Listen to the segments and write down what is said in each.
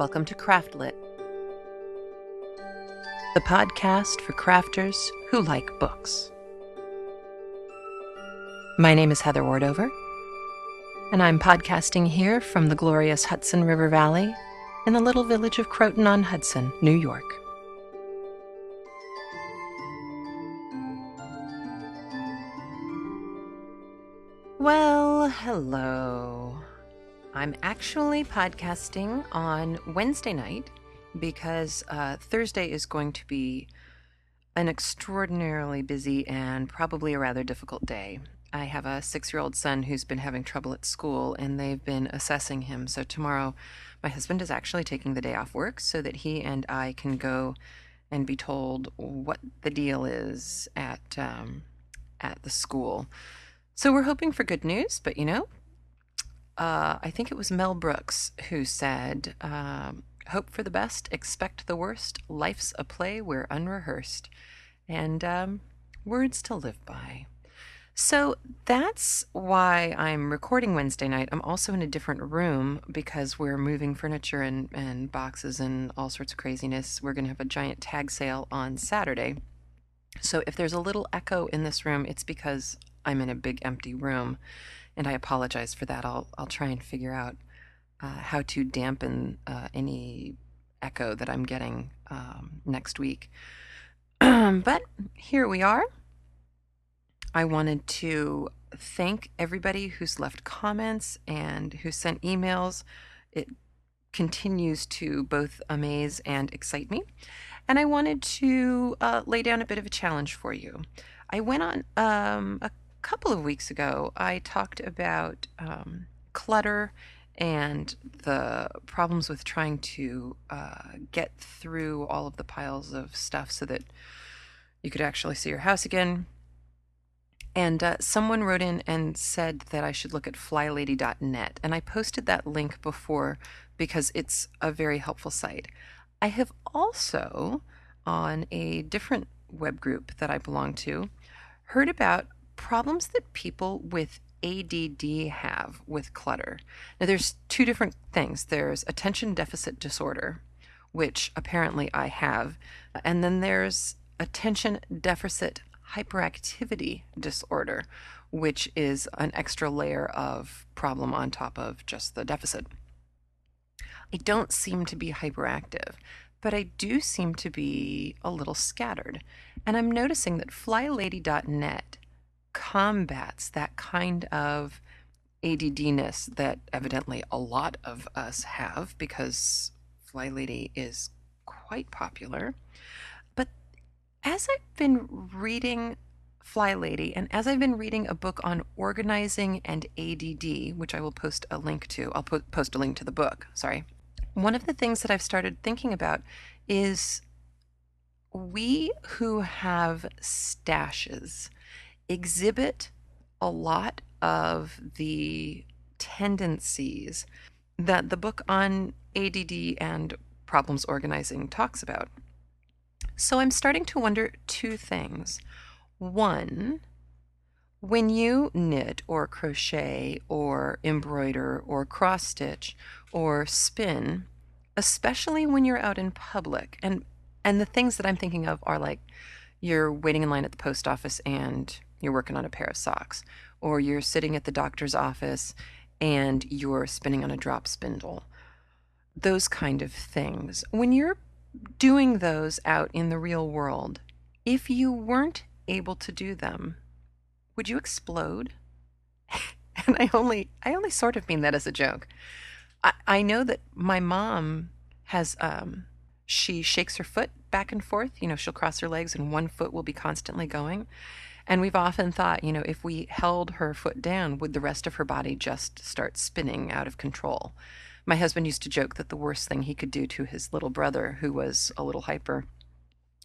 Welcome to Craftlit, the podcast for crafters who like books. My name is Heather Ordover, and I'm podcasting here from the glorious Hudson River Valley in the little village of Croton on Hudson, New York. Well, hello. I'm actually podcasting on Wednesday night because uh, Thursday is going to be an extraordinarily busy and probably a rather difficult day. I have a six year old son who's been having trouble at school and they've been assessing him. So, tomorrow, my husband is actually taking the day off work so that he and I can go and be told what the deal is at, um, at the school. So, we're hoping for good news, but you know, uh, I think it was Mel Brooks who said, um, Hope for the best, expect the worst. Life's a play, we're unrehearsed. And um, words to live by. So that's why I'm recording Wednesday night. I'm also in a different room because we're moving furniture and, and boxes and all sorts of craziness. We're going to have a giant tag sale on Saturday. So if there's a little echo in this room, it's because I'm in a big empty room and I apologize for that. I'll I'll try and figure out uh, how to dampen uh, any echo that I'm getting um, next week. but here we are. I wanted to thank everybody who's left comments and who sent emails. It continues to both amaze and excite me. And I wanted to uh, lay down a bit of a challenge for you. I went on um, a couple of weeks ago, I talked about um, clutter and the problems with trying to uh, get through all of the piles of stuff so that you could actually see your house again. And uh, someone wrote in and said that I should look at flylady.net. And I posted that link before because it's a very helpful site. I have also, on a different web group that I belong to, heard about problems that people with ADD have with clutter. Now, there's two different things there's attention deficit disorder, which apparently I have, and then there's attention deficit hyperactivity disorder, which is an extra layer of problem on top of just the deficit. I don't seem to be hyperactive, but I do seem to be a little scattered. And I'm noticing that flylady.net combats that kind of ADDness that evidently a lot of us have because Fly Lady is quite popular. But as I've been reading Fly Lady and as I've been reading a book on organizing and ADD, which I will post a link to, I'll po- post a link to the book, sorry. One of the things that I've started thinking about is we who have stashes exhibit a lot of the tendencies that the book on ADD and problems organizing talks about. So I'm starting to wonder two things. One, when you knit or crochet or embroider or cross stitch or spin, especially when you're out in public, and and the things that I'm thinking of are like you're waiting in line at the post office and you're working on a pair of socks, or you're sitting at the doctor's office and you're spinning on a drop spindle. Those kind of things. When you're doing those out in the real world, if you weren't able to do them, would you explode? and I only I only sort of mean that as a joke. I, I know that my mom has um, she shakes her foot back and forth. You know, she'll cross her legs and one foot will be constantly going. And we've often thought, you know, if we held her foot down, would the rest of her body just start spinning out of control? My husband used to joke that the worst thing he could do to his little brother, who was a little hyper,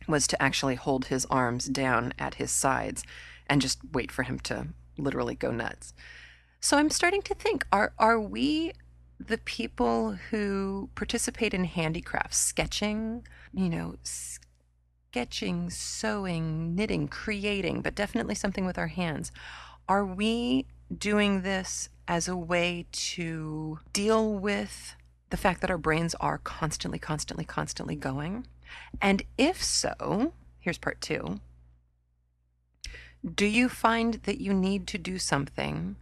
was to actually hold his arms down at his sides and just wait for him to literally go nuts. So I'm starting to think are are we the people who participate in handicrafts, sketching, you know, sketching, sewing, knitting, creating, but definitely something with our hands. Are we doing this as a way to deal with the fact that our brains are constantly, constantly, constantly going? And if so, here's part two Do you find that you need to do something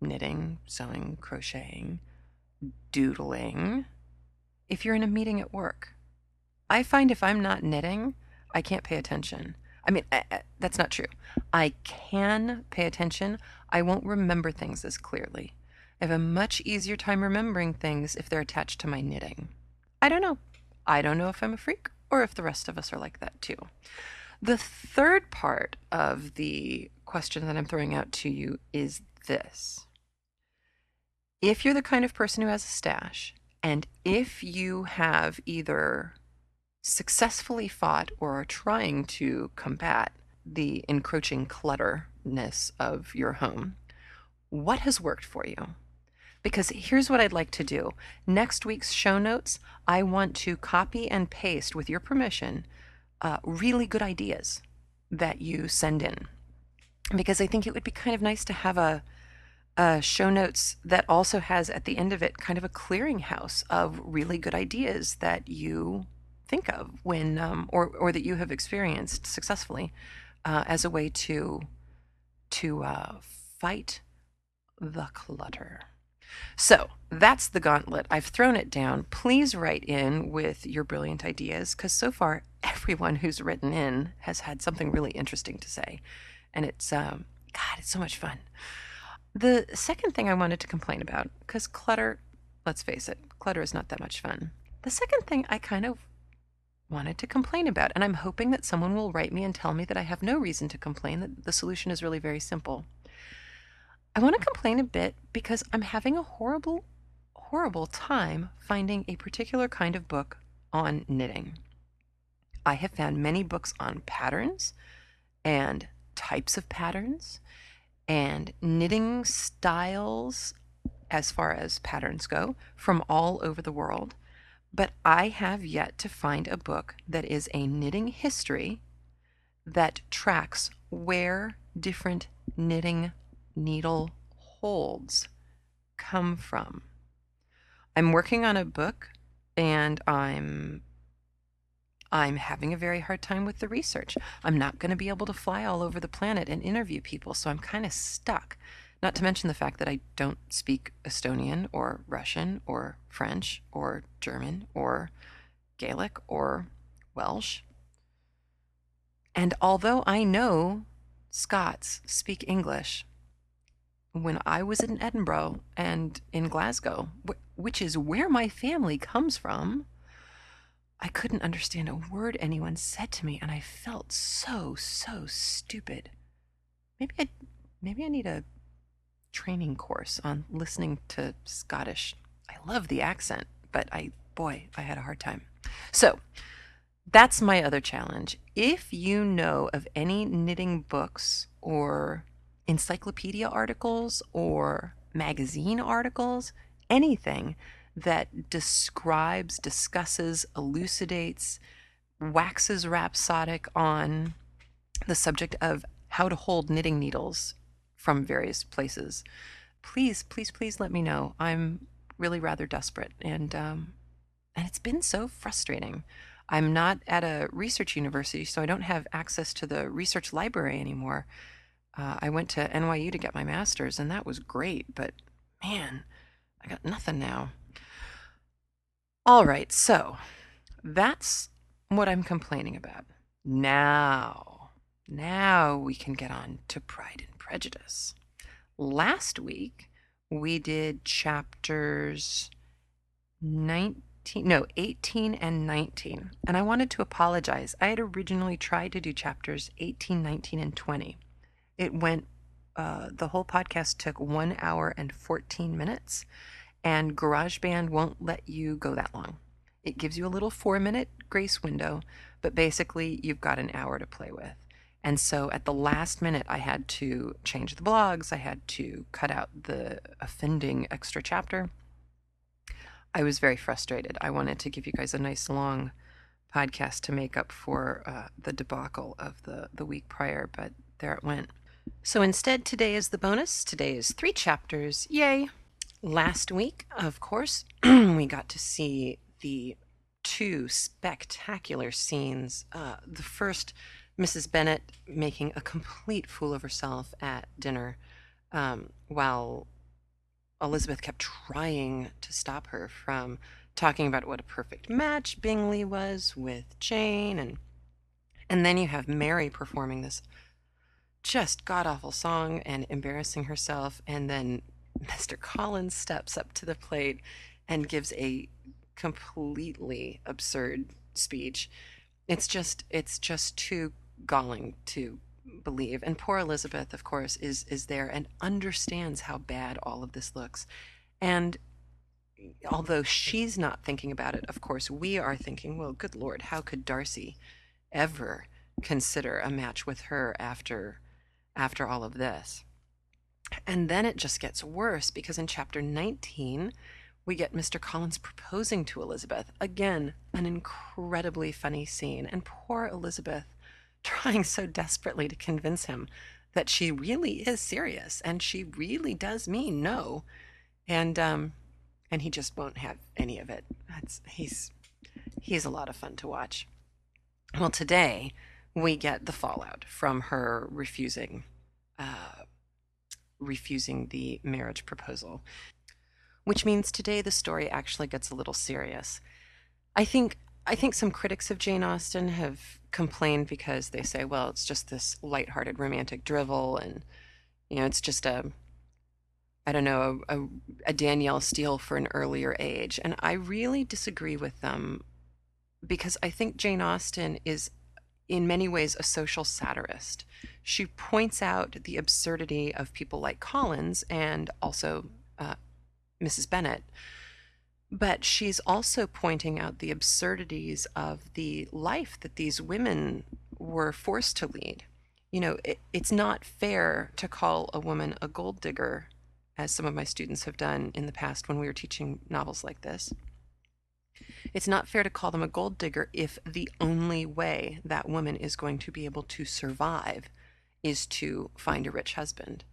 knitting, sewing, crocheting, doodling if you're in a meeting at work? I find if I'm not knitting, I can't pay attention. I mean, I, I, that's not true. I can pay attention. I won't remember things as clearly. I have a much easier time remembering things if they're attached to my knitting. I don't know. I don't know if I'm a freak or if the rest of us are like that too. The third part of the question that I'm throwing out to you is this If you're the kind of person who has a stash, and if you have either successfully fought or are trying to combat the encroaching clutterness of your home, what has worked for you? Because here's what I'd like to do. Next week's show notes, I want to copy and paste, with your permission, uh, really good ideas that you send in. Because I think it would be kind of nice to have a, a show notes that also has at the end of it kind of a clearinghouse of really good ideas that you think of when um, or or that you have experienced successfully uh, as a way to to uh, fight the clutter. So that's the gauntlet. I've thrown it down. Please write in with your brilliant ideas because so far everyone who's written in has had something really interesting to say, and it's um, God, it's so much fun. The second thing I wanted to complain about because clutter, let's face it, clutter is not that much fun. The second thing I kind of wanted to complain about. And I'm hoping that someone will write me and tell me that I have no reason to complain, that the solution is really very simple. I want to complain a bit because I'm having a horrible, horrible time finding a particular kind of book on knitting. I have found many books on patterns and types of patterns and knitting styles as far as patterns go from all over the world. But I have yet to find a book that is a knitting history that tracks where different knitting needle holds come from. I'm working on a book and I'm I'm having a very hard time with the research. I'm not going to be able to fly all over the planet and interview people, so I'm kind of stuck. Not to mention the fact that I don't speak Estonian or Russian or French or German or Gaelic or Welsh. And although I know Scots speak English, when I was in Edinburgh and in Glasgow, which is where my family comes from, I couldn't understand a word anyone said to me, and I felt so, so stupid. Maybe I, maybe I need a training course on listening to Scottish. I love the accent, but I, boy, I had a hard time. So that's my other challenge. If you know of any knitting books or encyclopedia articles or magazine articles, anything that describes, discusses, elucidates, waxes rhapsodic on the subject of how to hold knitting needles from various places, please, please, please let me know. I'm really rather desperate, and um, and it's been so frustrating. I'm not at a research university, so I don't have access to the research library anymore. Uh, I went to NYU to get my master's, and that was great, but man, I got nothing now. All right, so that's what I'm complaining about. Now, now we can get on to Pride and prejudice. Last week, we did chapters 19, no, 18 and 19. And I wanted to apologize. I had originally tried to do chapters 18, 19, and 20. It went, uh, the whole podcast took one hour and 14 minutes, and GarageBand won't let you go that long. It gives you a little four minute grace window, but basically, you've got an hour to play with. And so at the last minute, I had to change the blogs. I had to cut out the offending extra chapter. I was very frustrated. I wanted to give you guys a nice long podcast to make up for uh, the debacle of the, the week prior, but there it went. So instead, today is the bonus. Today is three chapters. Yay! last week, of course, we got to see the two spectacular scenes. Uh, the first, Mrs. Bennet making a complete fool of herself at dinner, um, while Elizabeth kept trying to stop her from talking about what a perfect match Bingley was with Jane, and and then you have Mary performing this just god awful song and embarrassing herself, and then Mr. Collins steps up to the plate and gives a completely absurd speech. It's just it's just too galling to believe. And poor Elizabeth, of course, is is there and understands how bad all of this looks. And although she's not thinking about it, of course, we are thinking, well, good lord, how could Darcy ever consider a match with her after after all of this? And then it just gets worse because in chapter 19, we get Mr. Collins proposing to Elizabeth. Again, an incredibly funny scene. And poor Elizabeth trying so desperately to convince him that she really is serious and she really does mean no. And um and he just won't have any of it. That's he's he's a lot of fun to watch. Well, today we get the fallout from her refusing uh, refusing the marriage proposal, which means today the story actually gets a little serious. I think I think some critics of Jane Austen have complained because they say, well, it's just this light-hearted romantic drivel, and you know, it's just a I don't know, a, a, a Danielle Steel for an earlier age. And I really disagree with them because I think Jane Austen is in many ways a social satirist. She points out the absurdity of people like Collins and also uh, Mrs. Bennet. But she's also pointing out the absurdities of the life that these women were forced to lead. You know, it, it's not fair to call a woman a gold digger, as some of my students have done in the past when we were teaching novels like this. It's not fair to call them a gold digger if the only way that woman is going to be able to survive is to find a rich husband.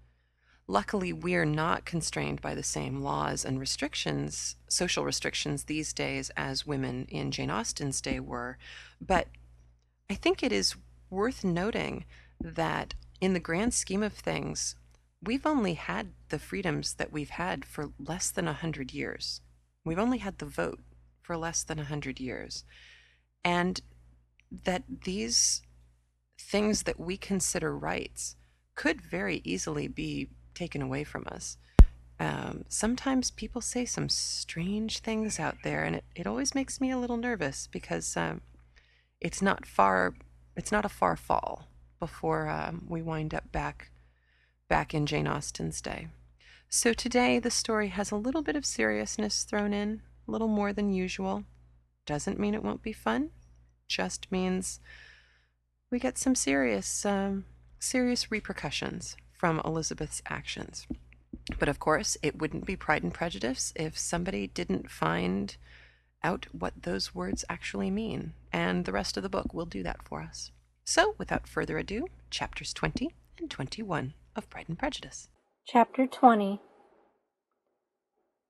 Luckily, we're not constrained by the same laws and restrictions, social restrictions these days as women in Jane Austen's day were. But I think it is worth noting that in the grand scheme of things, we've only had the freedoms that we've had for less than a hundred years. We've only had the vote for less than a hundred years. And that these things that we consider rights could very easily be taken away from us. Um, sometimes people say some strange things out there, and it, it always makes me a little nervous because um, it's not far it's not a far fall before um, we wind up back back in Jane Austen's day. So today the story has a little bit of seriousness thrown in, a little more than usual. Doesn't mean it won't be fun. Just means we get some serious, um, serious repercussions from Elizabeth's actions. But of course, it wouldn't be Pride and Prejudice if somebody didn't find out what those words actually mean, and the rest of the book will do that for us. So, without further ado, chapters 20 and 21 of Pride and Prejudice. Chapter 20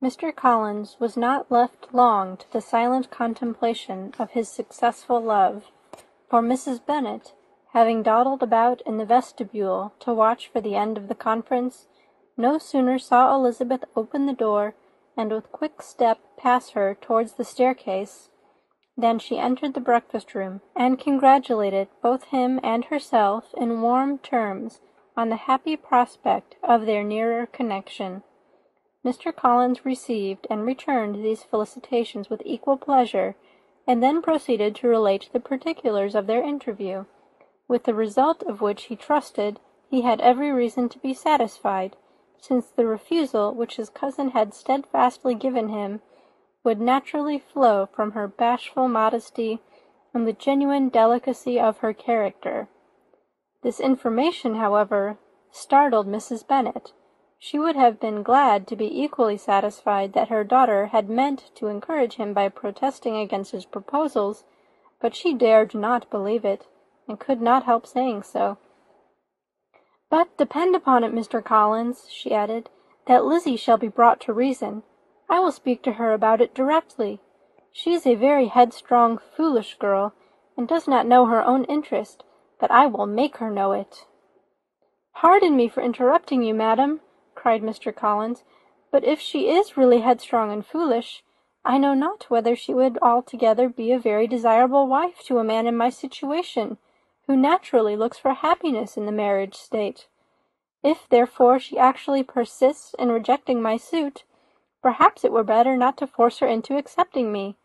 Mr. Collins was not left long to the silent contemplation of his successful love, for Mrs. Bennet, having dawdled about in the vestibule to watch for the end of the conference, no sooner saw Elizabeth open the door and with quick step pass her towards the staircase than she entered the breakfast room, and congratulated both him and herself in warm terms on the happy prospect of their nearer connection. Mr. Collins received and returned these felicitations with equal pleasure, and then proceeded to relate the particulars of their interview, with the result of which he trusted he had every reason to be satisfied, since the refusal which his cousin had steadfastly given him would naturally flow from her bashful modesty and the genuine delicacy of her character. This information, however, startled Mrs. Bennet. She would have been glad to be equally satisfied that her daughter had meant to encourage him by protesting against his proposals, but she dared not believe it, and could not help saying so. "But depend upon it, Mr. Collins," she added, that Lizzy shall be brought to reason. I will speak to her about it directly. She is a very headstrong, foolish girl, and does not know her own interest, but I will make her know it." "Pardon me for interrupting you, madam," cried Mr. Collins, "but if she is really headstrong and foolish, I know not whether she would altogether be a very desirable wife to a man in my situation, who naturally looks for happiness in the marriage state. If, therefore, she actually persists in rejecting my suit, perhaps it were better not to force her into accepting me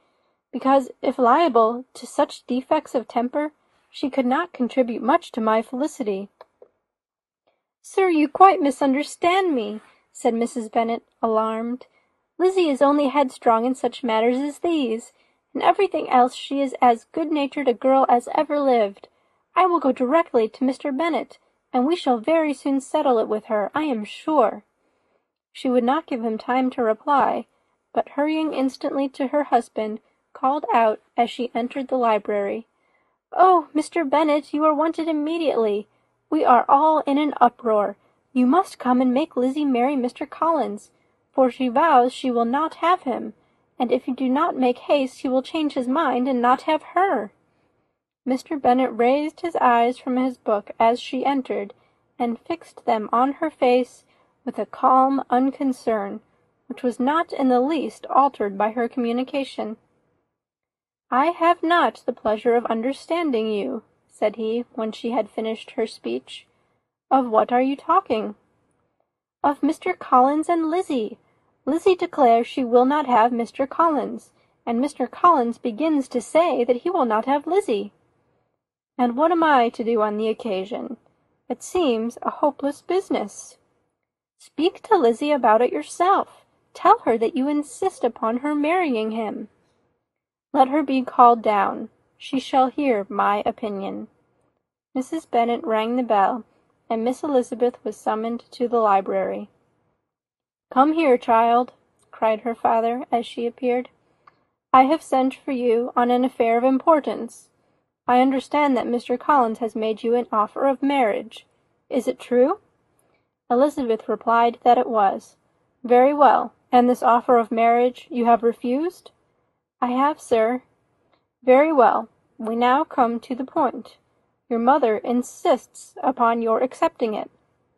because if liable to such defects of temper, she could not contribute much to my felicity." "Sir, you quite misunderstand me," said Mrs. Bennet, alarmed. "Lizzy is only headstrong in such matters as these. In everything else she is as good-natured a girl as ever lived. I will go directly to Mr. Bennet, and we shall very soon settle it with her, I am sure." She would not give him time to reply, but hurrying instantly to her husband, called out as she entered the library, "Oh, Mr. Bennet, you are wanted immediately. We are all in an uproar. You must come and make Lizzy marry Mr. Collins, for she vows she will not have him, and if you do not make haste he will change his mind and not have her." Mr. Bennet raised his eyes from his book as she entered, and fixed them on her face with a calm unconcern, which was not in the least altered by her communication. "I have not the pleasure of understanding you," said he, when she had finished her speech. "Of what are you talking?" "Of Mr. Collins and Lizzy. Lizzy declares she will not have Mr. Collins, and Mr. Collins begins to say that he will not have Lizzy." "And what am I to do on the occasion? It seems a hopeless business." "Speak to Lizzy about it yourself. Tell her that you insist upon her marrying him. Let her be called down. She shall hear my opinion." Mrs. Bennet rang the bell, and Miss Elizabeth was summoned to the library. "Come here, child," cried her father, as she appeared. "I have sent for you on an affair of importance. I understand that Mr. Collins has made you an offer of marriage. Is it true?" Elizabeth replied that it was. "Very well. And this offer of marriage you have refused?" "I have, sir." "Very well. We now come to the point. Your mother insists upon your accepting it.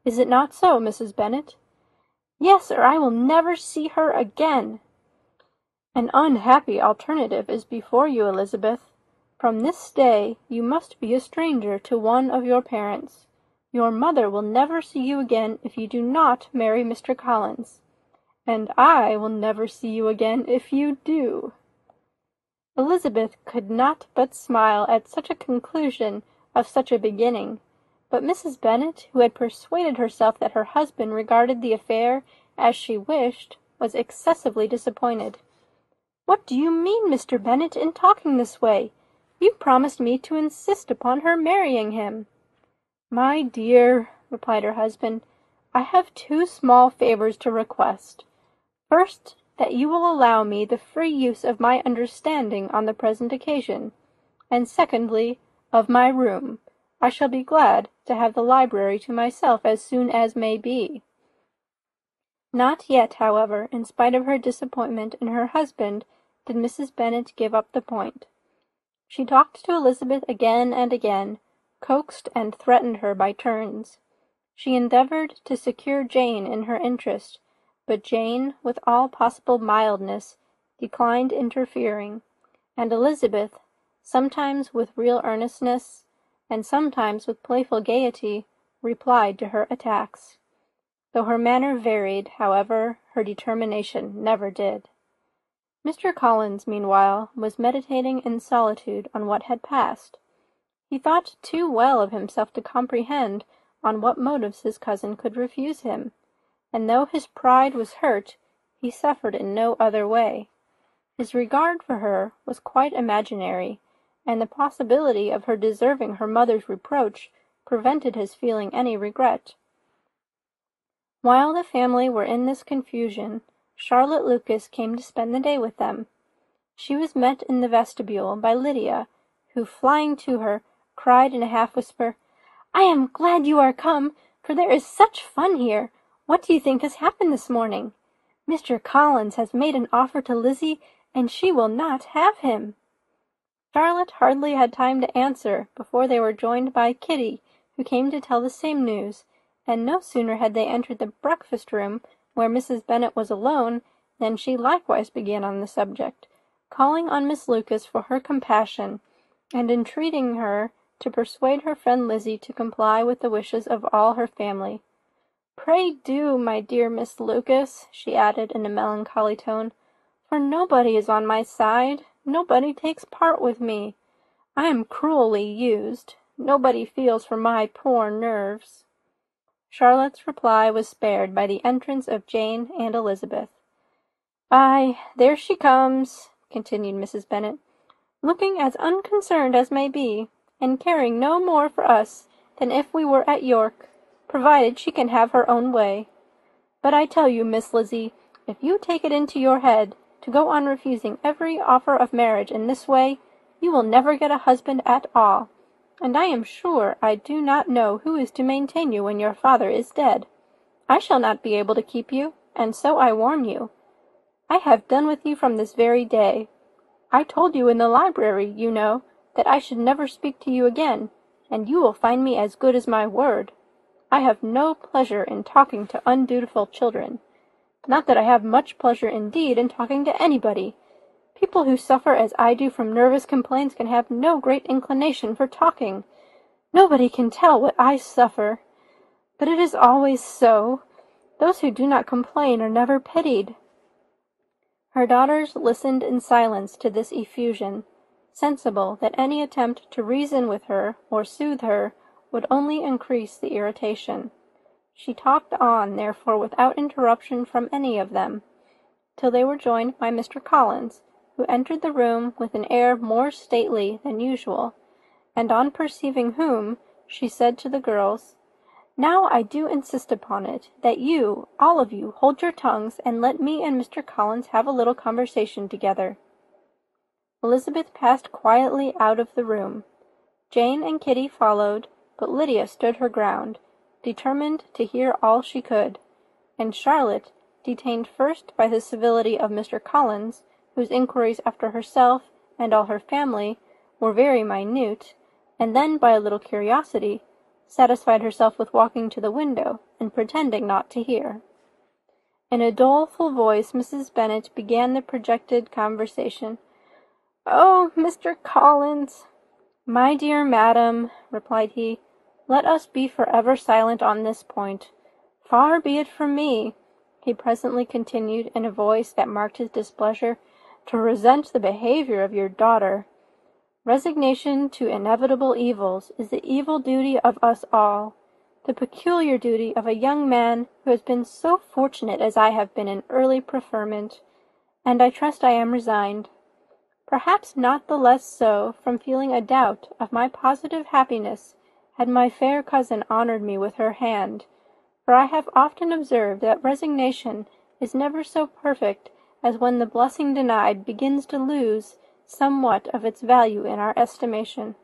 Is it not so, Mrs. Bennet?" "Yes, sir. I will never see her again." "An unhappy alternative is before you, Elizabeth. From this day you must be a stranger to one of your parents. Your mother will never see you again if you do not marry Mr. Collins. And I will never see you again if you do. Elizabeth could not but smile at such a conclusion of such a beginning; but Mrs. Bennet, who had persuaded herself that her husband regarded the affair as she wished, was excessively disappointed. "What do you mean, Mr. Bennet, in talking this way? You promised me to insist upon her marrying him." "My dear," replied her husband, "I have two small favours to request. First that you will allow me the free use of my understanding on the present occasion; and secondly, of my room. I shall be glad to have the library to myself as soon as may be." Not yet, however, in spite of her disappointment in her husband, did Mrs. Bennet give up the point. She talked to Elizabeth again and again, coaxed and threatened her by turns. She endeavoured to secure Jane in her interest but Jane, with all possible mildness, declined interfering, and Elizabeth, sometimes with real earnestness, and sometimes with playful gaiety, replied to her attacks. Though her manner varied, however, her determination never did. Mr. Collins, meanwhile, was meditating in solitude on what had passed. He thought too well of himself to comprehend on what motives his cousin could refuse him and though his pride was hurt, he suffered in no other way. His regard for her was quite imaginary, and the possibility of her deserving her mother's reproach prevented his feeling any regret. While the family were in this confusion, Charlotte Lucas came to spend the day with them. She was met in the vestibule by Lydia, who, flying to her, cried in a half whisper, "I am glad you are come, for there is such fun here. What do you think has happened this morning? Mr. Collins has made an offer to Lizzy, and she will not have him." Charlotte hardly had time to answer before they were joined by Kitty, who came to tell the same news, and no sooner had they entered the breakfast room, where Mrs. Bennet was alone, than she likewise began on the subject, calling on Miss Lucas for her compassion, and entreating her to persuade her friend Lizzy to comply with the wishes of all her family. Pray do, my dear Miss Lucas," she added in a melancholy tone, "for nobody is on my side, nobody takes part with me. I am cruelly used. Nobody feels for my poor nerves." Charlotte's reply was spared by the entrance of Jane and Elizabeth. "Ay, there she comes," continued Mrs. Bennet, "looking as unconcerned as may be, and caring no more for us than if we were at York provided she can have her own way. But I tell you, Miss Lizzy, if you take it into your head to go on refusing every offer of marriage in this way, you will never get a husband at all, and I am sure I do not know who is to maintain you when your father is dead. I shall not be able to keep you, and so I warn you. I have done with you from this very day. I told you in the library, you know, that I should never speak to you again, and you will find me as good as my word. I have no pleasure in talking to undutiful children. Not that I have much pleasure indeed in talking to anybody. People who suffer as I do from nervous complaints can have no great inclination for talking. Nobody can tell what I suffer. But it is always so. Those who do not complain are never pitied. Her daughters listened in silence to this effusion, sensible that any attempt to reason with her or soothe her would only increase the irritation. She talked on, therefore, without interruption from any of them, till they were joined by Mr. Collins, who entered the room with an air more stately than usual, and on perceiving whom, she said to the girls, "Now I do insist upon it, that you, all of you, hold your tongues, and let me and Mr. Collins have a little conversation together." Elizabeth passed quietly out of the room. Jane and Kitty followed, but Lydia stood her ground, determined to hear all she could; and Charlotte, detained first by the civility of Mr. Collins, whose inquiries after herself and all her family were very minute, and then by a little curiosity, satisfied herself with walking to the window and pretending not to hear. In a doleful voice Mrs. Bennet began the projected conversation. "Oh, Mr. Collins!" "My dear madam," replied he. Let us be for ever silent on this point. Far be it from me," he presently continued, in a voice that marked his displeasure, "to resent the behaviour of your daughter. Resignation to inevitable evils is the evil duty of us all, the peculiar duty of a young man who has been so fortunate as I have been in early preferment, and I trust I am resigned. Perhaps not the less so from feeling a doubt of my positive happiness had my fair cousin honoured me with her hand, for I have often observed that resignation is never so perfect as when the blessing denied begins to lose somewhat of its value in our estimation.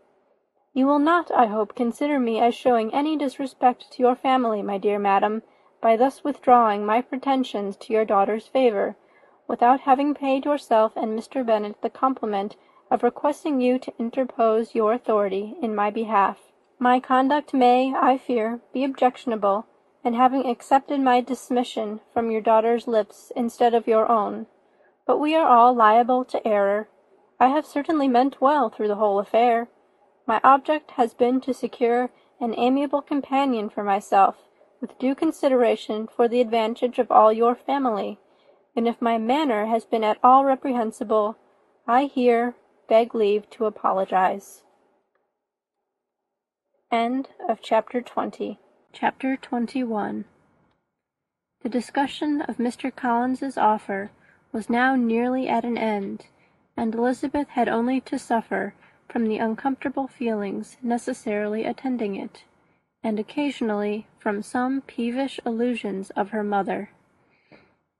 You will not, I hope, consider me as showing any disrespect to your family, my dear madam, by thus withdrawing my pretensions to your daughter's favour, without having paid yourself and Mr. Bennet the compliment of requesting you to interpose your authority in my behalf. My conduct may, I fear, be objectionable, in having accepted my dismission from your daughter's lips instead of your own; but we are all liable to error. I have certainly meant well through the whole affair. My object has been to secure an amiable companion for myself, with due consideration for the advantage of all your family; and if my manner has been at all reprehensible, I here beg leave to apologize. End of chapter 20. Chapter 21 The discussion of Mr. Collins's offer was now nearly at an end, and Elizabeth had only to suffer from the uncomfortable feelings necessarily attending it, and occasionally from some peevish allusions of her mother.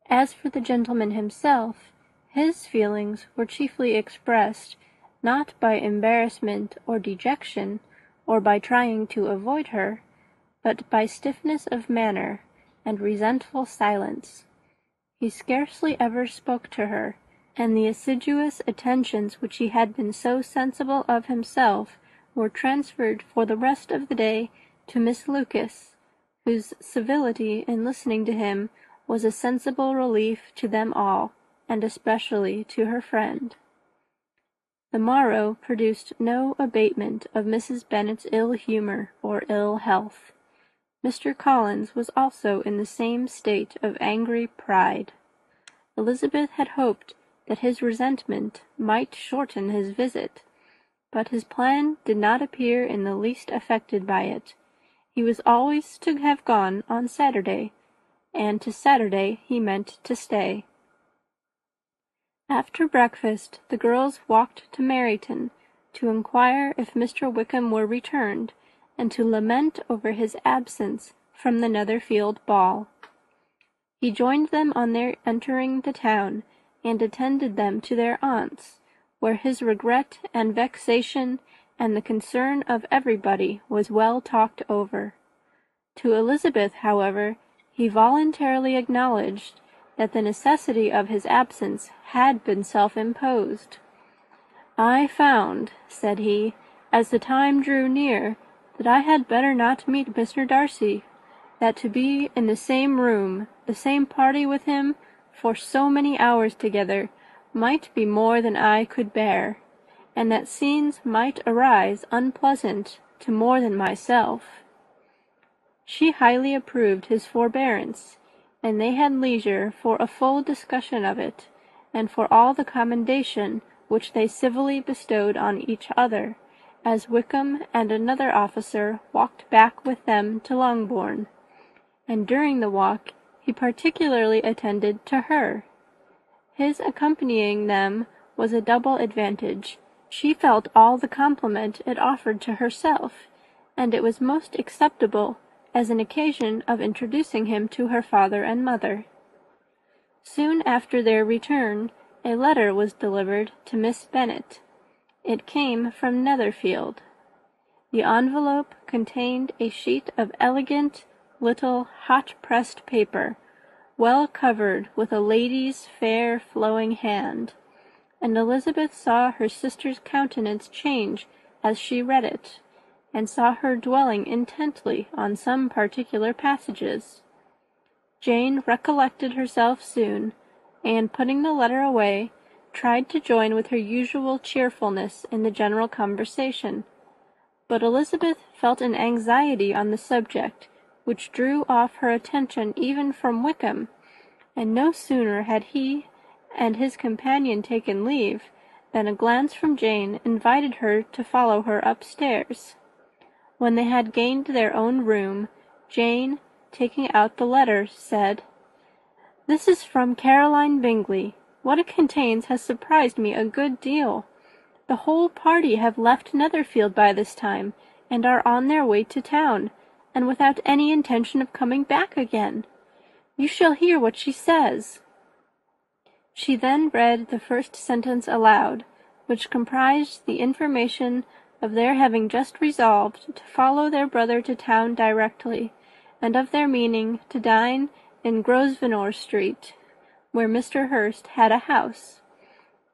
As for the gentleman himself, his feelings were chiefly expressed, not by embarrassment or dejection, or by trying to avoid her, but by stiffness of manner, and resentful silence. He scarcely ever spoke to her, and the assiduous attentions which he had been so sensible of himself were transferred for the rest of the day to Miss Lucas, whose civility in listening to him was a sensible relief to them all, and especially to her friend. The morrow produced no abatement of Mrs. Bennet's ill humour or ill health. Mr. Collins was also in the same state of angry pride. Elizabeth had hoped that his resentment might shorten his visit, but his plan did not appear in the least affected by it. He was always to have gone on Saturday, and to Saturday he meant to stay. After breakfast the girls walked to Meryton to inquire if Mr. Wickham were returned, and to lament over his absence from the Netherfield ball. He joined them on their entering the town, and attended them to their aunt's, where his regret and vexation and the concern of everybody was well talked over. To Elizabeth, however, he voluntarily acknowledged that the necessity of his absence had been self-imposed. "I found," said he, as the time drew near, "that I had better not meet Mr. Darcy; that to be in the same room, the same party with him, for so many hours together, might be more than I could bear, and that scenes might arise unpleasant to more than myself." She highly approved his forbearance, and they had leisure for a full discussion of it, and for all the commendation which they civilly bestowed on each other, as Wickham and another officer walked back with them to Longbourn; and during the walk he particularly attended to her. His accompanying them was a double advantage. She felt all the compliment it offered to herself, and it was most acceptable as an occasion of introducing him to her father and mother. Soon after their return, a letter was delivered to Miss Bennet. It came from Netherfield. The envelope contained a sheet of elegant little hot-pressed paper, well covered with a lady's fair flowing hand, and Elizabeth saw her sister's countenance change as she read it and saw her dwelling intently on some particular passages. Jane recollected herself soon, and, putting the letter away, tried to join with her usual cheerfulness in the general conversation. But Elizabeth felt an anxiety on the subject, which drew off her attention even from Wickham, and no sooner had he and his companion taken leave, than a glance from Jane invited her to follow her upstairs. When they had gained their own room, Jane, taking out the letter, said, "This is from Caroline Bingley. What it contains has surprised me a good deal. The whole party have left Netherfield by this time, and are on their way to town, and without any intention of coming back again. You shall hear what she says." She then read the first sentence aloud, which comprised the information of their having just resolved to follow their brother to town directly, and of their meaning to dine in Grosvenor Street, where Mr. Hurst had a house.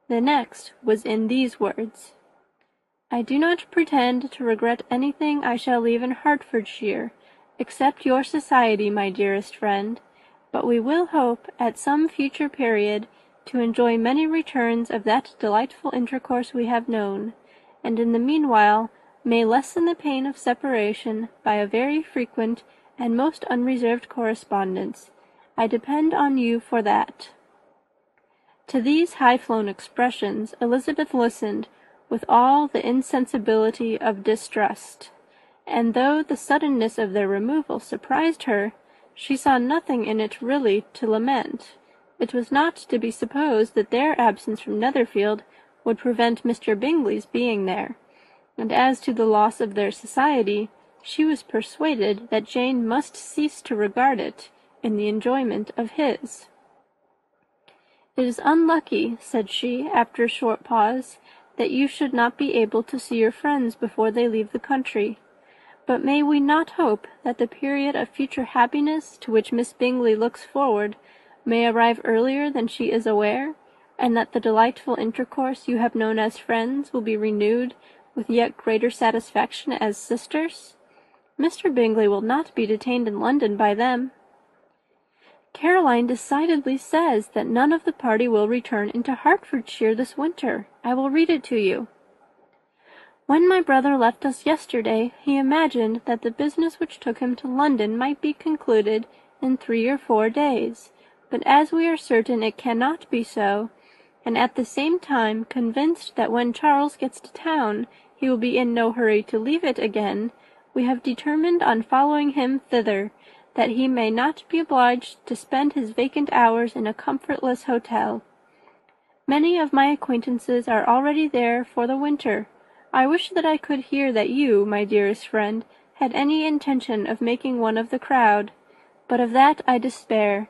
The next was in these words: "I do not pretend to regret anything I shall leave in Hertfordshire, except your society, my dearest friend, but we will hope, at some future period, to enjoy many returns of that delightful intercourse we have known and in the meanwhile may lessen the pain of separation by a very frequent and most unreserved correspondence. I depend on you for that." To these high-flown expressions Elizabeth listened with all the insensibility of distrust, and though the suddenness of their removal surprised her, she saw nothing in it really to lament. It was not to be supposed that their absence from Netherfield would prevent Mr. Bingley's being there, and as to the loss of their society, she was persuaded that Jane must cease to regard it in the enjoyment of his. "It is unlucky," said she, after a short pause, "that you should not be able to see your friends before they leave the country. But may we not hope that the period of future happiness to which Miss Bingley looks forward may arrive earlier than she is aware, and that the delightful intercourse you have known as friends will be renewed with yet greater satisfaction as sisters? Mr. Bingley will not be detained in London by them. Caroline decidedly says that none of the party will return into Hertfordshire this winter. I will read it to you. When my brother left us yesterday, he imagined that the business which took him to London might be concluded in three or four days, but as we are certain it cannot be so, and at the same time convinced that when Charles gets to town he will be in no hurry to leave it again, we have determined on following him thither, that he may not be obliged to spend his vacant hours in a comfortless hotel. Many of my acquaintances are already there for the winter. I wish that I could hear that you, my dearest friend, had any intention of making one of the crowd, but of that I despair.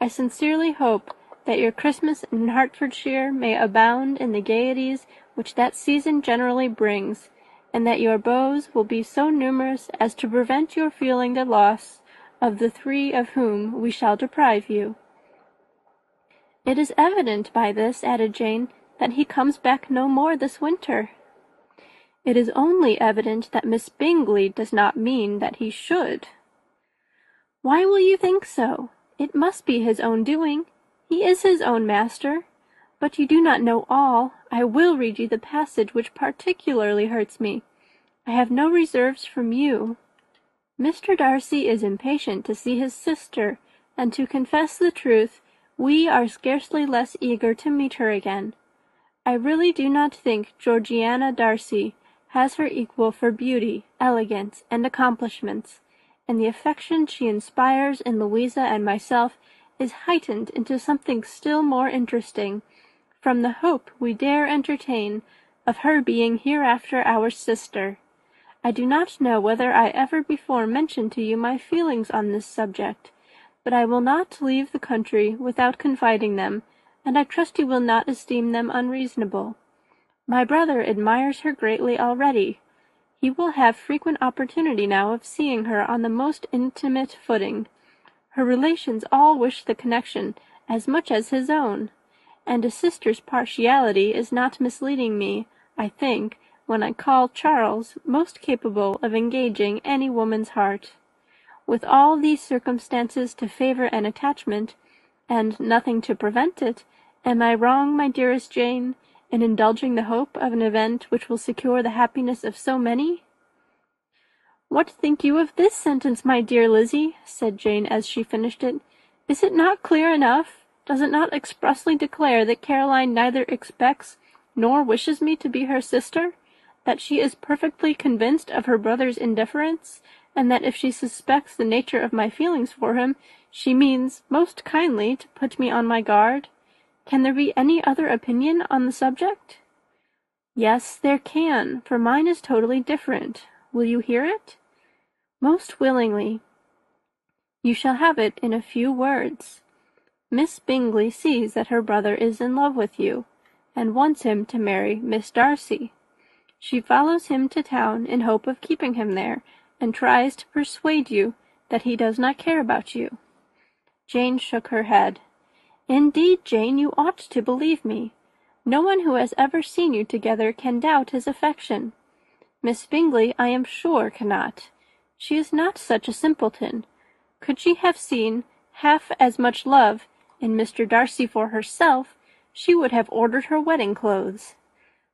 I sincerely hope that your Christmas in Hertfordshire may abound in the gaieties which that season generally brings, and that your beaux will be so numerous as to prevent your feeling the loss of the three of whom we shall deprive you. It is evident by this, added Jane, that he comes back no more this winter. It is only evident that Miss Bingley does not mean that he should. Why will you think so? It must be his own doing. He is his own master. But you do not know all. I will read you the passage which particularly hurts me. I have no reserves from you. Mr. Darcy is impatient to see his sister, and to confess the truth, we are scarcely less eager to meet her again. I really do not think Georgiana Darcy has her equal for beauty, elegance, and accomplishments, and the affection she inspires in Louisa and myself is heightened into something still more interesting, from the hope we dare entertain of her being hereafter our sister. I do not know whether I ever before mentioned to you my feelings on this subject, but I will not leave the country without confiding them, and I trust you will not esteem them unreasonable. My brother admires her greatly already. He will have frequent opportunity now of seeing her on the most intimate footing. Her relations all wish the connection as much as his own, and a sister's partiality is not misleading me, I think, when I call Charles most capable of engaging any woman's heart. With all these circumstances to favour an attachment, and nothing to prevent it, am I wrong, my dearest Jane, in indulging the hope of an event which will secure the happiness of so many? What think you of this sentence, my dear Lizzy? said Jane as she finished it. Is it not clear enough? Does it not expressly declare that Caroline neither expects nor wishes me to be her sister? That she is perfectly convinced of her brother's indifference, and that if she suspects the nature of my feelings for him, she means most kindly to put me on my guard? Can there be any other opinion on the subject? Yes, there can, for mine is totally different. Will you hear it? Most willingly. You shall have it in a few words. Miss Bingley sees that her brother is in love with you, and wants him to marry Miss Darcy. She follows him to town in hope of keeping him there, and tries to persuade you that he does not care about you. Jane shook her head. Indeed, Jane, you ought to believe me. No one who has ever seen you together can doubt his affection. Miss Bingley, I am sure, cannot. She is not such a simpleton. Could she have seen half as much love in Mr. Darcy for herself, she would have ordered her wedding clothes.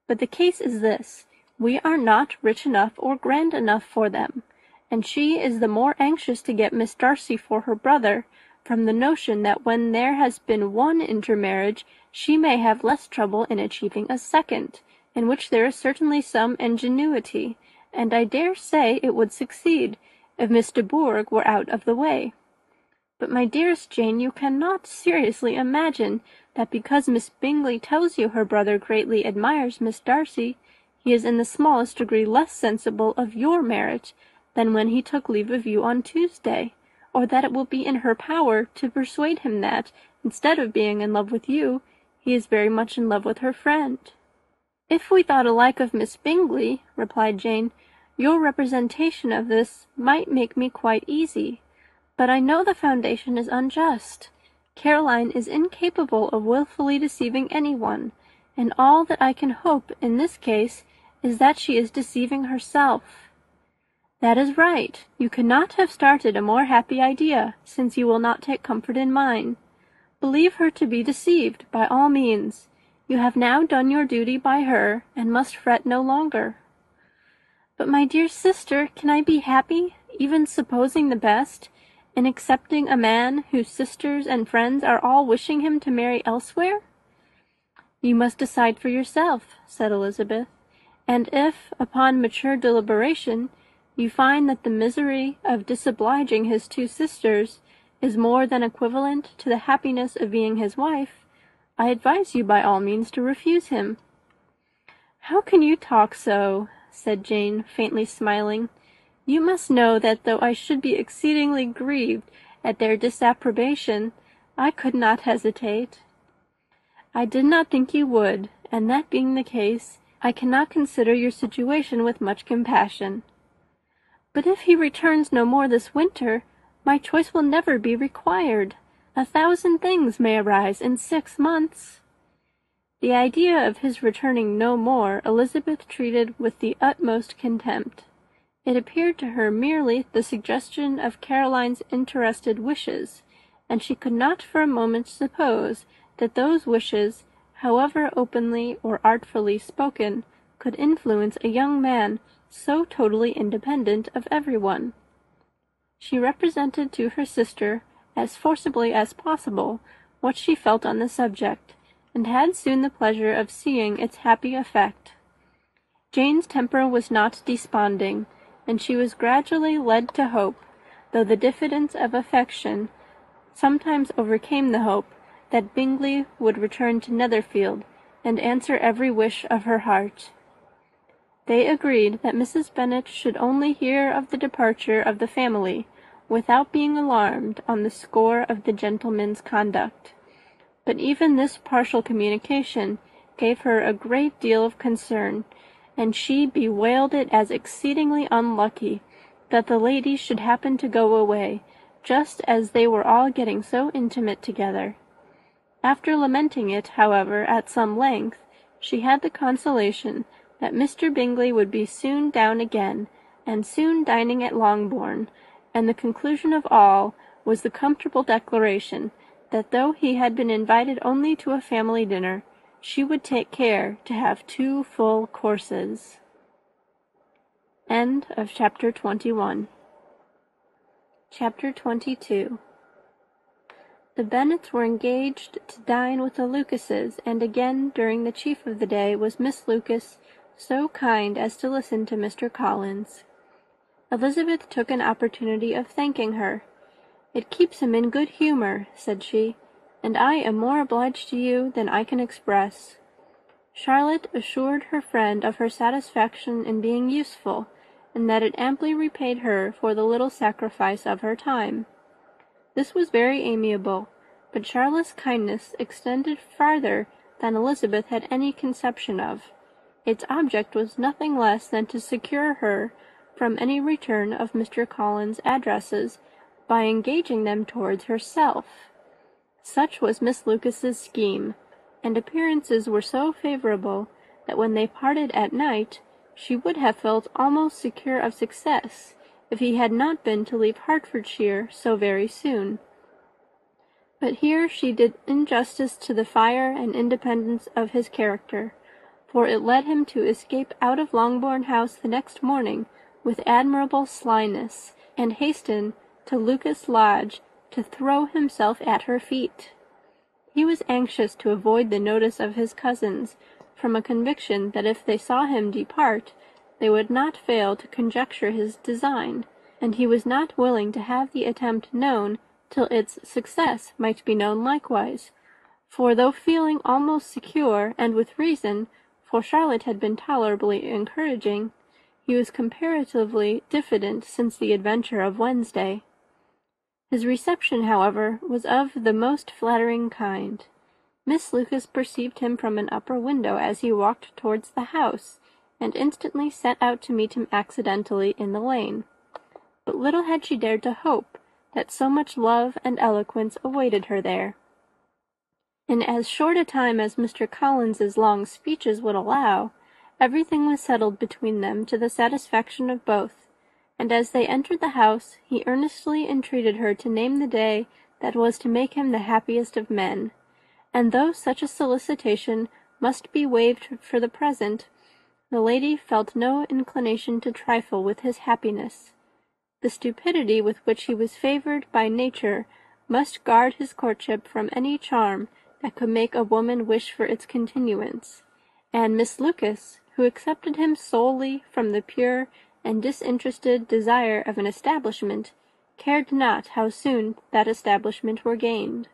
But the case is this. We are not rich enough or grand enough for them, and she is the more anxious to get Miss Darcy for her brother, from the notion that when there has been one intermarriage she may have less trouble in achieving a second, in which there is certainly some ingenuity, and I dare say it would succeed, if Miss de Bourgh were out of the way. But, my dearest Jane, you cannot seriously imagine that because Miss Bingley tells you her brother greatly admires Miss Darcy, he is in the smallest degree less sensible of your merit than when he took leave of you on Tuesday, or that it will be in her power to persuade him that, instead of being in love with you, he is very much in love with her friend. If we thought alike of Miss Bingley, replied Jane, Your representation of this might make me quite easy, but I know the foundation is unjust. Caroline is incapable of wilfully deceiving any one, and all that I can hope in this case is that she is deceiving herself. That is right. You cannot have started a more happy idea, since you will not take comfort in mine. Believe her to be deceived, by all means. You have now done your duty by her, and must fret no longer. But, my dear sister, can I be happy, even supposing the best, in accepting a man whose sisters and friends are all wishing him to marry elsewhere? You must decide for yourself, said Elizabeth, and if, upon mature deliberation, you find that the misery of disobliging his two sisters is more than equivalent to the happiness of being his wife, I advise you by all means to refuse him. How can you talk so? said Jane, faintly smiling. You must know that though I should be exceedingly grieved at their disapprobation, I could not hesitate. I did not think you would, and that being the case, I cannot consider your situation with much compassion. But if he returns no more this winter, my choice will never be required. A thousand things may arise in six months. The idea of his returning no more Elizabeth treated with the utmost contempt. It appeared to her merely the suggestion of Caroline's interested wishes, and she could not for a moment suppose that those wishes, however openly or artfully spoken, could influence a young man so totally independent of every one. She represented to her sister, as forcibly as possible, what she felt on the subject, and had soon the pleasure of seeing its happy effect. Jane's temper was not desponding, and she was gradually led to hope, though the diffidence of affection sometimes overcame the hope, that Bingley would return to Netherfield, and answer every wish of her heart. They agreed that Mrs. Bennet should only hear of the departure of the family, without being alarmed on the score of the gentleman's conduct. But even this partial communication gave her a great deal of concern, and she bewailed it as exceedingly unlucky that the ladies should happen to go away, just as they were all getting so intimate together. After lamenting it, however, at some length, she had the consolation that Mr. Bingley would be soon down again, and soon dining at Longbourn, and the conclusion of all was the comfortable declaration that though he had been invited only to a family dinner, she would take care to have two full courses. Chapter 21 Chapter 22 the Bennets were engaged to dine with the Lucases, and again during the chief of the day was Miss Lucas so kind as to listen to Mr. Collins. Elizabeth took an opportunity of thanking her. "It keeps him in good humour," said she, "and I am more obliged to you than I can express." Charlotte assured her friend of her satisfaction in being useful, and that it amply repaid her for the little sacrifice of her time. This was very amiable, but Charlotte's kindness extended farther than Elizabeth had any conception of. Its object was nothing less than to secure her from any return of Mr. Collins's addresses by engaging them towards herself. Such was Miss Lucas's scheme, and appearances were so favourable that when they parted at night she would have felt almost secure of success if he had not been to leave Hertfordshire so very soon. But here she did injustice to the fire and independence of his character, for it led him to escape out of Longbourn House the next morning with admirable slyness, and hasten to Lucas Lodge to throw himself at her feet. He was anxious to avoid the notice of his cousins, from a conviction that if they saw him depart they would not fail to conjecture his design, and he was not willing to have the attempt known till its success might be known likewise; for though feeling almost secure, and with reason, for Charlotte had been tolerably encouraging, he was comparatively diffident since the adventure of Wednesday. His reception, however, was of the most flattering kind. Miss Lucas perceived him from an upper window as he walked towards the house, and instantly set out to meet him accidentally in the lane. But little had she dared to hope that so much love and eloquence awaited her there. In as short a time as Mr. Collins's long speeches would allow, everything was settled between them to the satisfaction of both, and as they entered the house he earnestly entreated her to name the day that was to make him the happiest of men; and though such a solicitation must be waived for the present, the lady felt no inclination to trifle with his happiness. The stupidity with which he was favoured by nature must guard his courtship from any charm that could make a woman wish for its continuance, and Miss Lucas, who accepted him solely from the pure and disinterested desire of an establishment, cared not how soon that establishment were gained.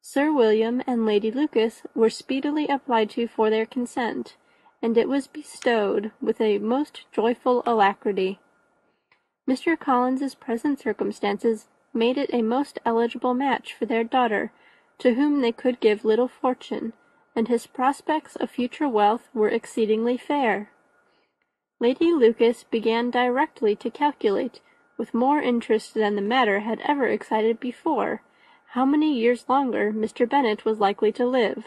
Sir William and Lady Lucas were speedily applied to for their consent, and it was bestowed with a most joyful alacrity. Mr. Collins's present circumstances made it a most eligible match for their daughter, to whom they could give little fortune, and his prospects of future wealth were exceedingly fair. Lady Lucas began directly to calculate with more interest than the matter had ever excited before, how many years longer Mr. Bennet was likely to live,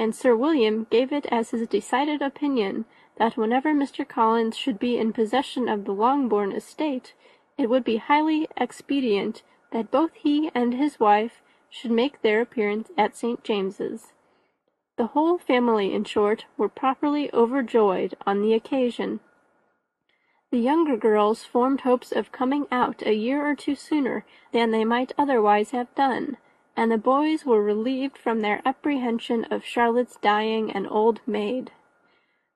and Sir William gave it as his decided opinion that whenever Mr. Collins should be in possession of the Longbourn estate, it would be highly expedient that both he and his wife should make their appearance at St. James's. The whole family, in short, were properly overjoyed on the occasion. The younger girls formed hopes of coming out a year or two sooner than they might otherwise have done, and the boys were relieved from their apprehension of Charlotte's dying an old maid.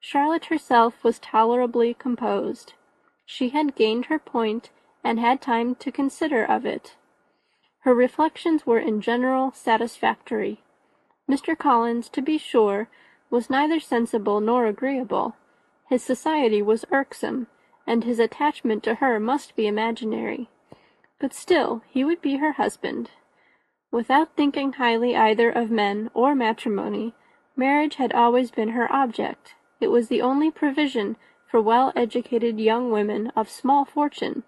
Charlotte herself was tolerably composed. She had gained her point, and had time to consider of it. Her reflections were in general satisfactory. Mr. Collins, to be sure, was neither sensible nor agreeable. His society was irksome and his attachment to her must be imaginary. But still he would be her husband. Without thinking highly either of men or matrimony, marriage had always been her object. It was the only provision for well-educated young women of small fortune,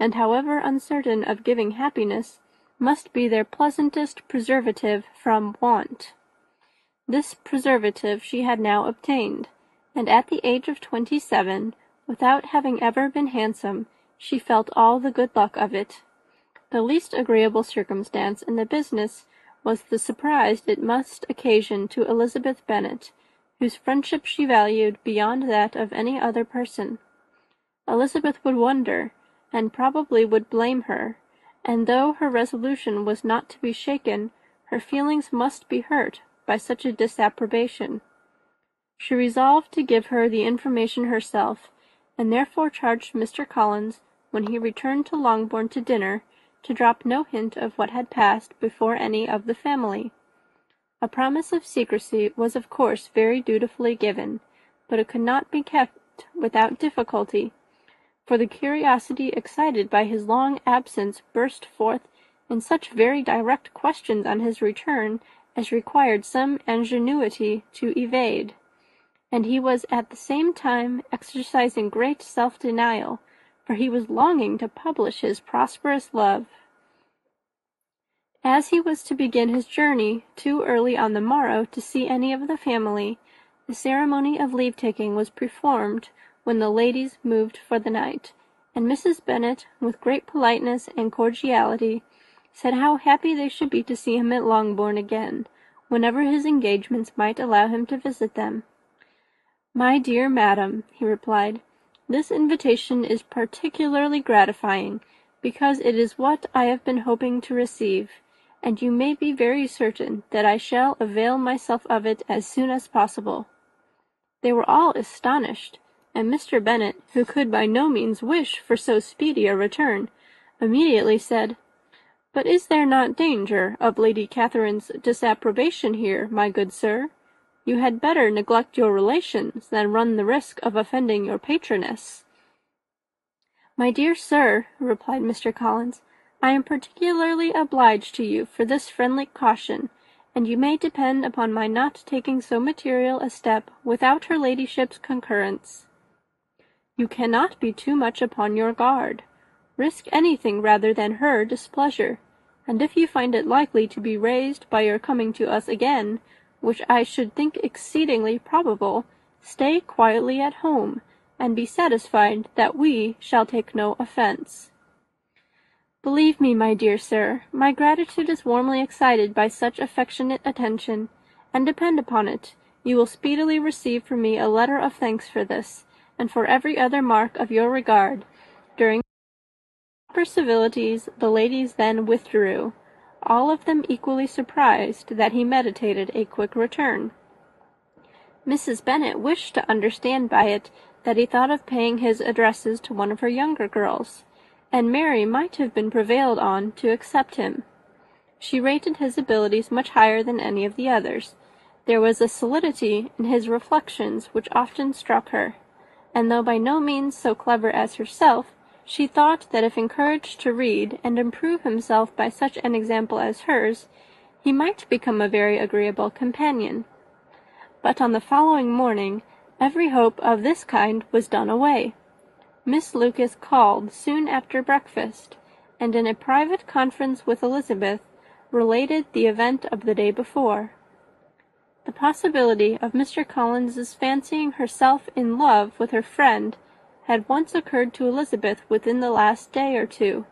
and however uncertain of giving happiness, must be their pleasantest preservative from want. This preservative she had now obtained, and at the age of twenty-seven Without having ever been handsome, she felt all the good luck of it. The least agreeable circumstance in the business was the surprise it must occasion to Elizabeth Bennet, whose friendship she valued beyond that of any other person. Elizabeth would wonder, and probably would blame her, and though her resolution was not to be shaken, her feelings must be hurt by such a disapprobation. She resolved to give her the information herself, and therefore charged Mr. Collins, when he returned to Longbourn to dinner, to drop no hint of what had passed before any of the family. A promise of secrecy was of course very dutifully given, but it could not be kept without difficulty, for the curiosity excited by his long absence burst forth in such very direct questions on his return as required some ingenuity to evade and he was at the same time exercising great self-denial, for he was longing to publish his prosperous love. As he was to begin his journey too early on the morrow to see any of the family, the ceremony of leave-taking was performed when the ladies moved for the night, and Mrs. Bennet, with great politeness and cordiality, said how happy they should be to see him at Longbourn again, whenever his engagements might allow him to visit them. "My dear madam," he replied, "this invitation is particularly gratifying, because it is what I have been hoping to receive, and you may be very certain that I shall avail myself of it as soon as possible." They were all astonished, and Mr. Bennet, who could by no means wish for so speedy a return, immediately said, "But is there not danger of Lady Catherine's disapprobation here, my good sir? You had better neglect your relations than run the risk of offending your patroness." "My dear sir," replied Mr. Collins, "I am particularly obliged to you for this friendly caution, and you may depend upon my not taking so material a step without her ladyship's concurrence. You cannot be too much upon your guard. Risk anything rather than her displeasure, and if you find it likely to be raised by your coming to us again, which I should think exceedingly probable, stay quietly at home, and be satisfied that we shall take no offence. Believe me, my dear sir, my gratitude is warmly excited by such affectionate attention, and depend upon it, you will speedily receive from me a letter of thanks for this, and for every other mark of your regard. During proper civilities the ladies then withdrew, all of them equally surprised that he meditated a quick return. Mrs. Bennet wished to understand by it that he thought of paying his addresses to one of her younger girls, and Mary might have been prevailed on to accept him. She rated his abilities much higher than any of the others. There was a solidity in his reflections which often struck her, and though by no means so clever as herself, she thought that if encouraged to read and improve himself by such an example as hers, he might become a very agreeable companion. But on the following morning every hope of this kind was done away. Miss Lucas called soon after breakfast, and in a private conference with Elizabeth related the event of the day before. The possibility of Mr. Collins's fancying herself in love with her friend had once occurred to Elizabeth within the last day or two,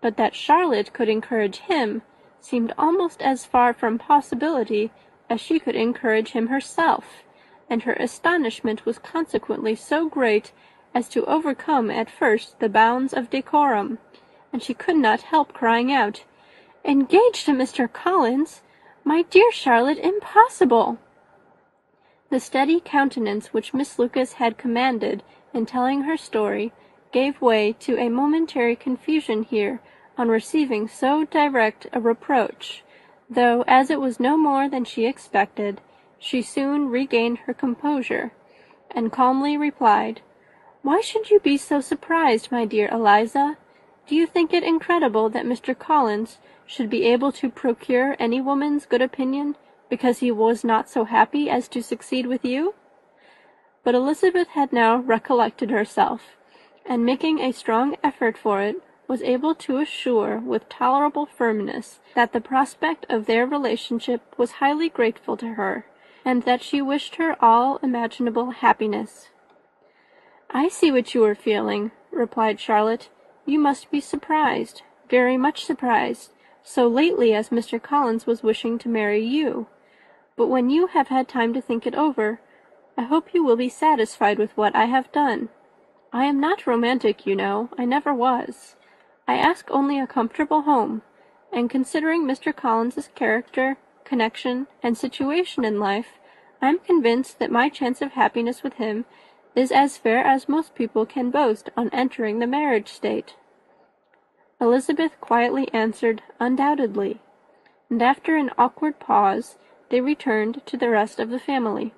but that Charlotte could encourage him seemed almost as far from possibility as she could encourage him herself, and her astonishment was consequently so great as to overcome at first the bounds of decorum, and she could not help crying out, "Engaged to Mr. Collins! My dear Charlotte, impossible!" The steady countenance which Miss Lucas had commanded in telling her story gave way to a momentary confusion here on receiving so direct a reproach, though as it was no more than she expected, she soon regained her composure, and calmly replied, "Why should you be so surprised, my dear Eliza? Do you think it incredible that Mr. Collins should be able to procure any woman's good opinion because he was not so happy as to succeed with you?" But Elizabeth had now recollected herself, and making a strong effort for it, was able to assure with tolerable firmness that the prospect of their relationship was highly grateful to her, and that she wished her all imaginable happiness. "I see what you are feeling," replied Charlotte. "You must be surprised, very much surprised, so lately as Mr. Collins was wishing to marry you. But when you have had time to think it over, I hope you will be satisfied with what I have done. I am not romantic, you know, I never was. I ask only a comfortable home, and considering Mr. Collins's character, connection, and situation in life, I am convinced that my chance of happiness with him is as fair as most people can boast on entering the marriage state." Elizabeth quietly answered undoubtedly, and after an awkward pause they returned to the rest of the family.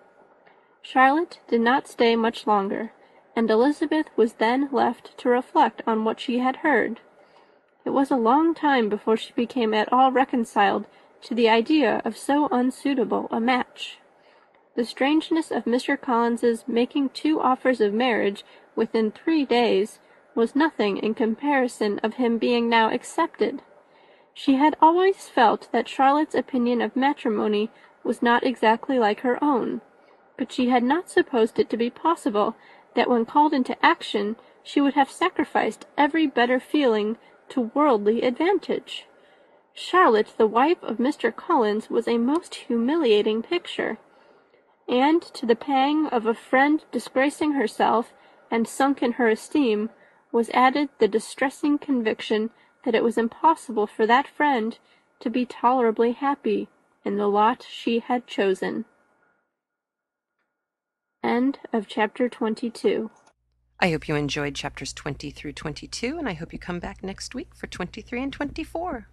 Charlotte did not stay much longer, and Elizabeth was then left to reflect on what she had heard. It was a long time before she became at all reconciled to the idea of so unsuitable a match. The strangeness of Mr. Collins's making two offers of marriage within three days was nothing in comparison of him being now accepted. She had always felt that Charlotte's opinion of matrimony was not exactly like her own but she had not supposed it to be possible that when called into action she would have sacrificed every better feeling to worldly advantage. Charlotte, the wife of Mr. Collins, was a most humiliating picture, and to the pang of a friend disgracing herself and sunk in her esteem was added the distressing conviction that it was impossible for that friend to be tolerably happy in the lot she had chosen. End of chapter 22. I hope you enjoyed chapters 20 through 22, and I hope you come back next week for 23 and 24.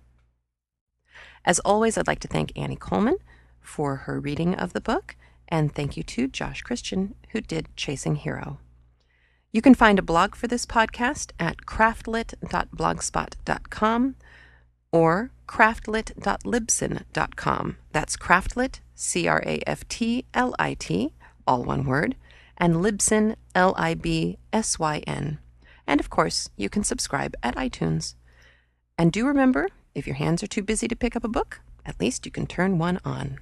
As always, I'd like to thank Annie Coleman for her reading of the book, and thank you to Josh Christian, who did Chasing Hiro. You can find a blog for this podcast at craftlit.blogspot.com. or craftlit.libsyn.com. That's craftlit, C R A F T L I T, all one word, and Libsyn, L I B S Y N. And of course, you can subscribe at iTunes. And do remember if your hands are too busy to pick up a book, at least you can turn one on.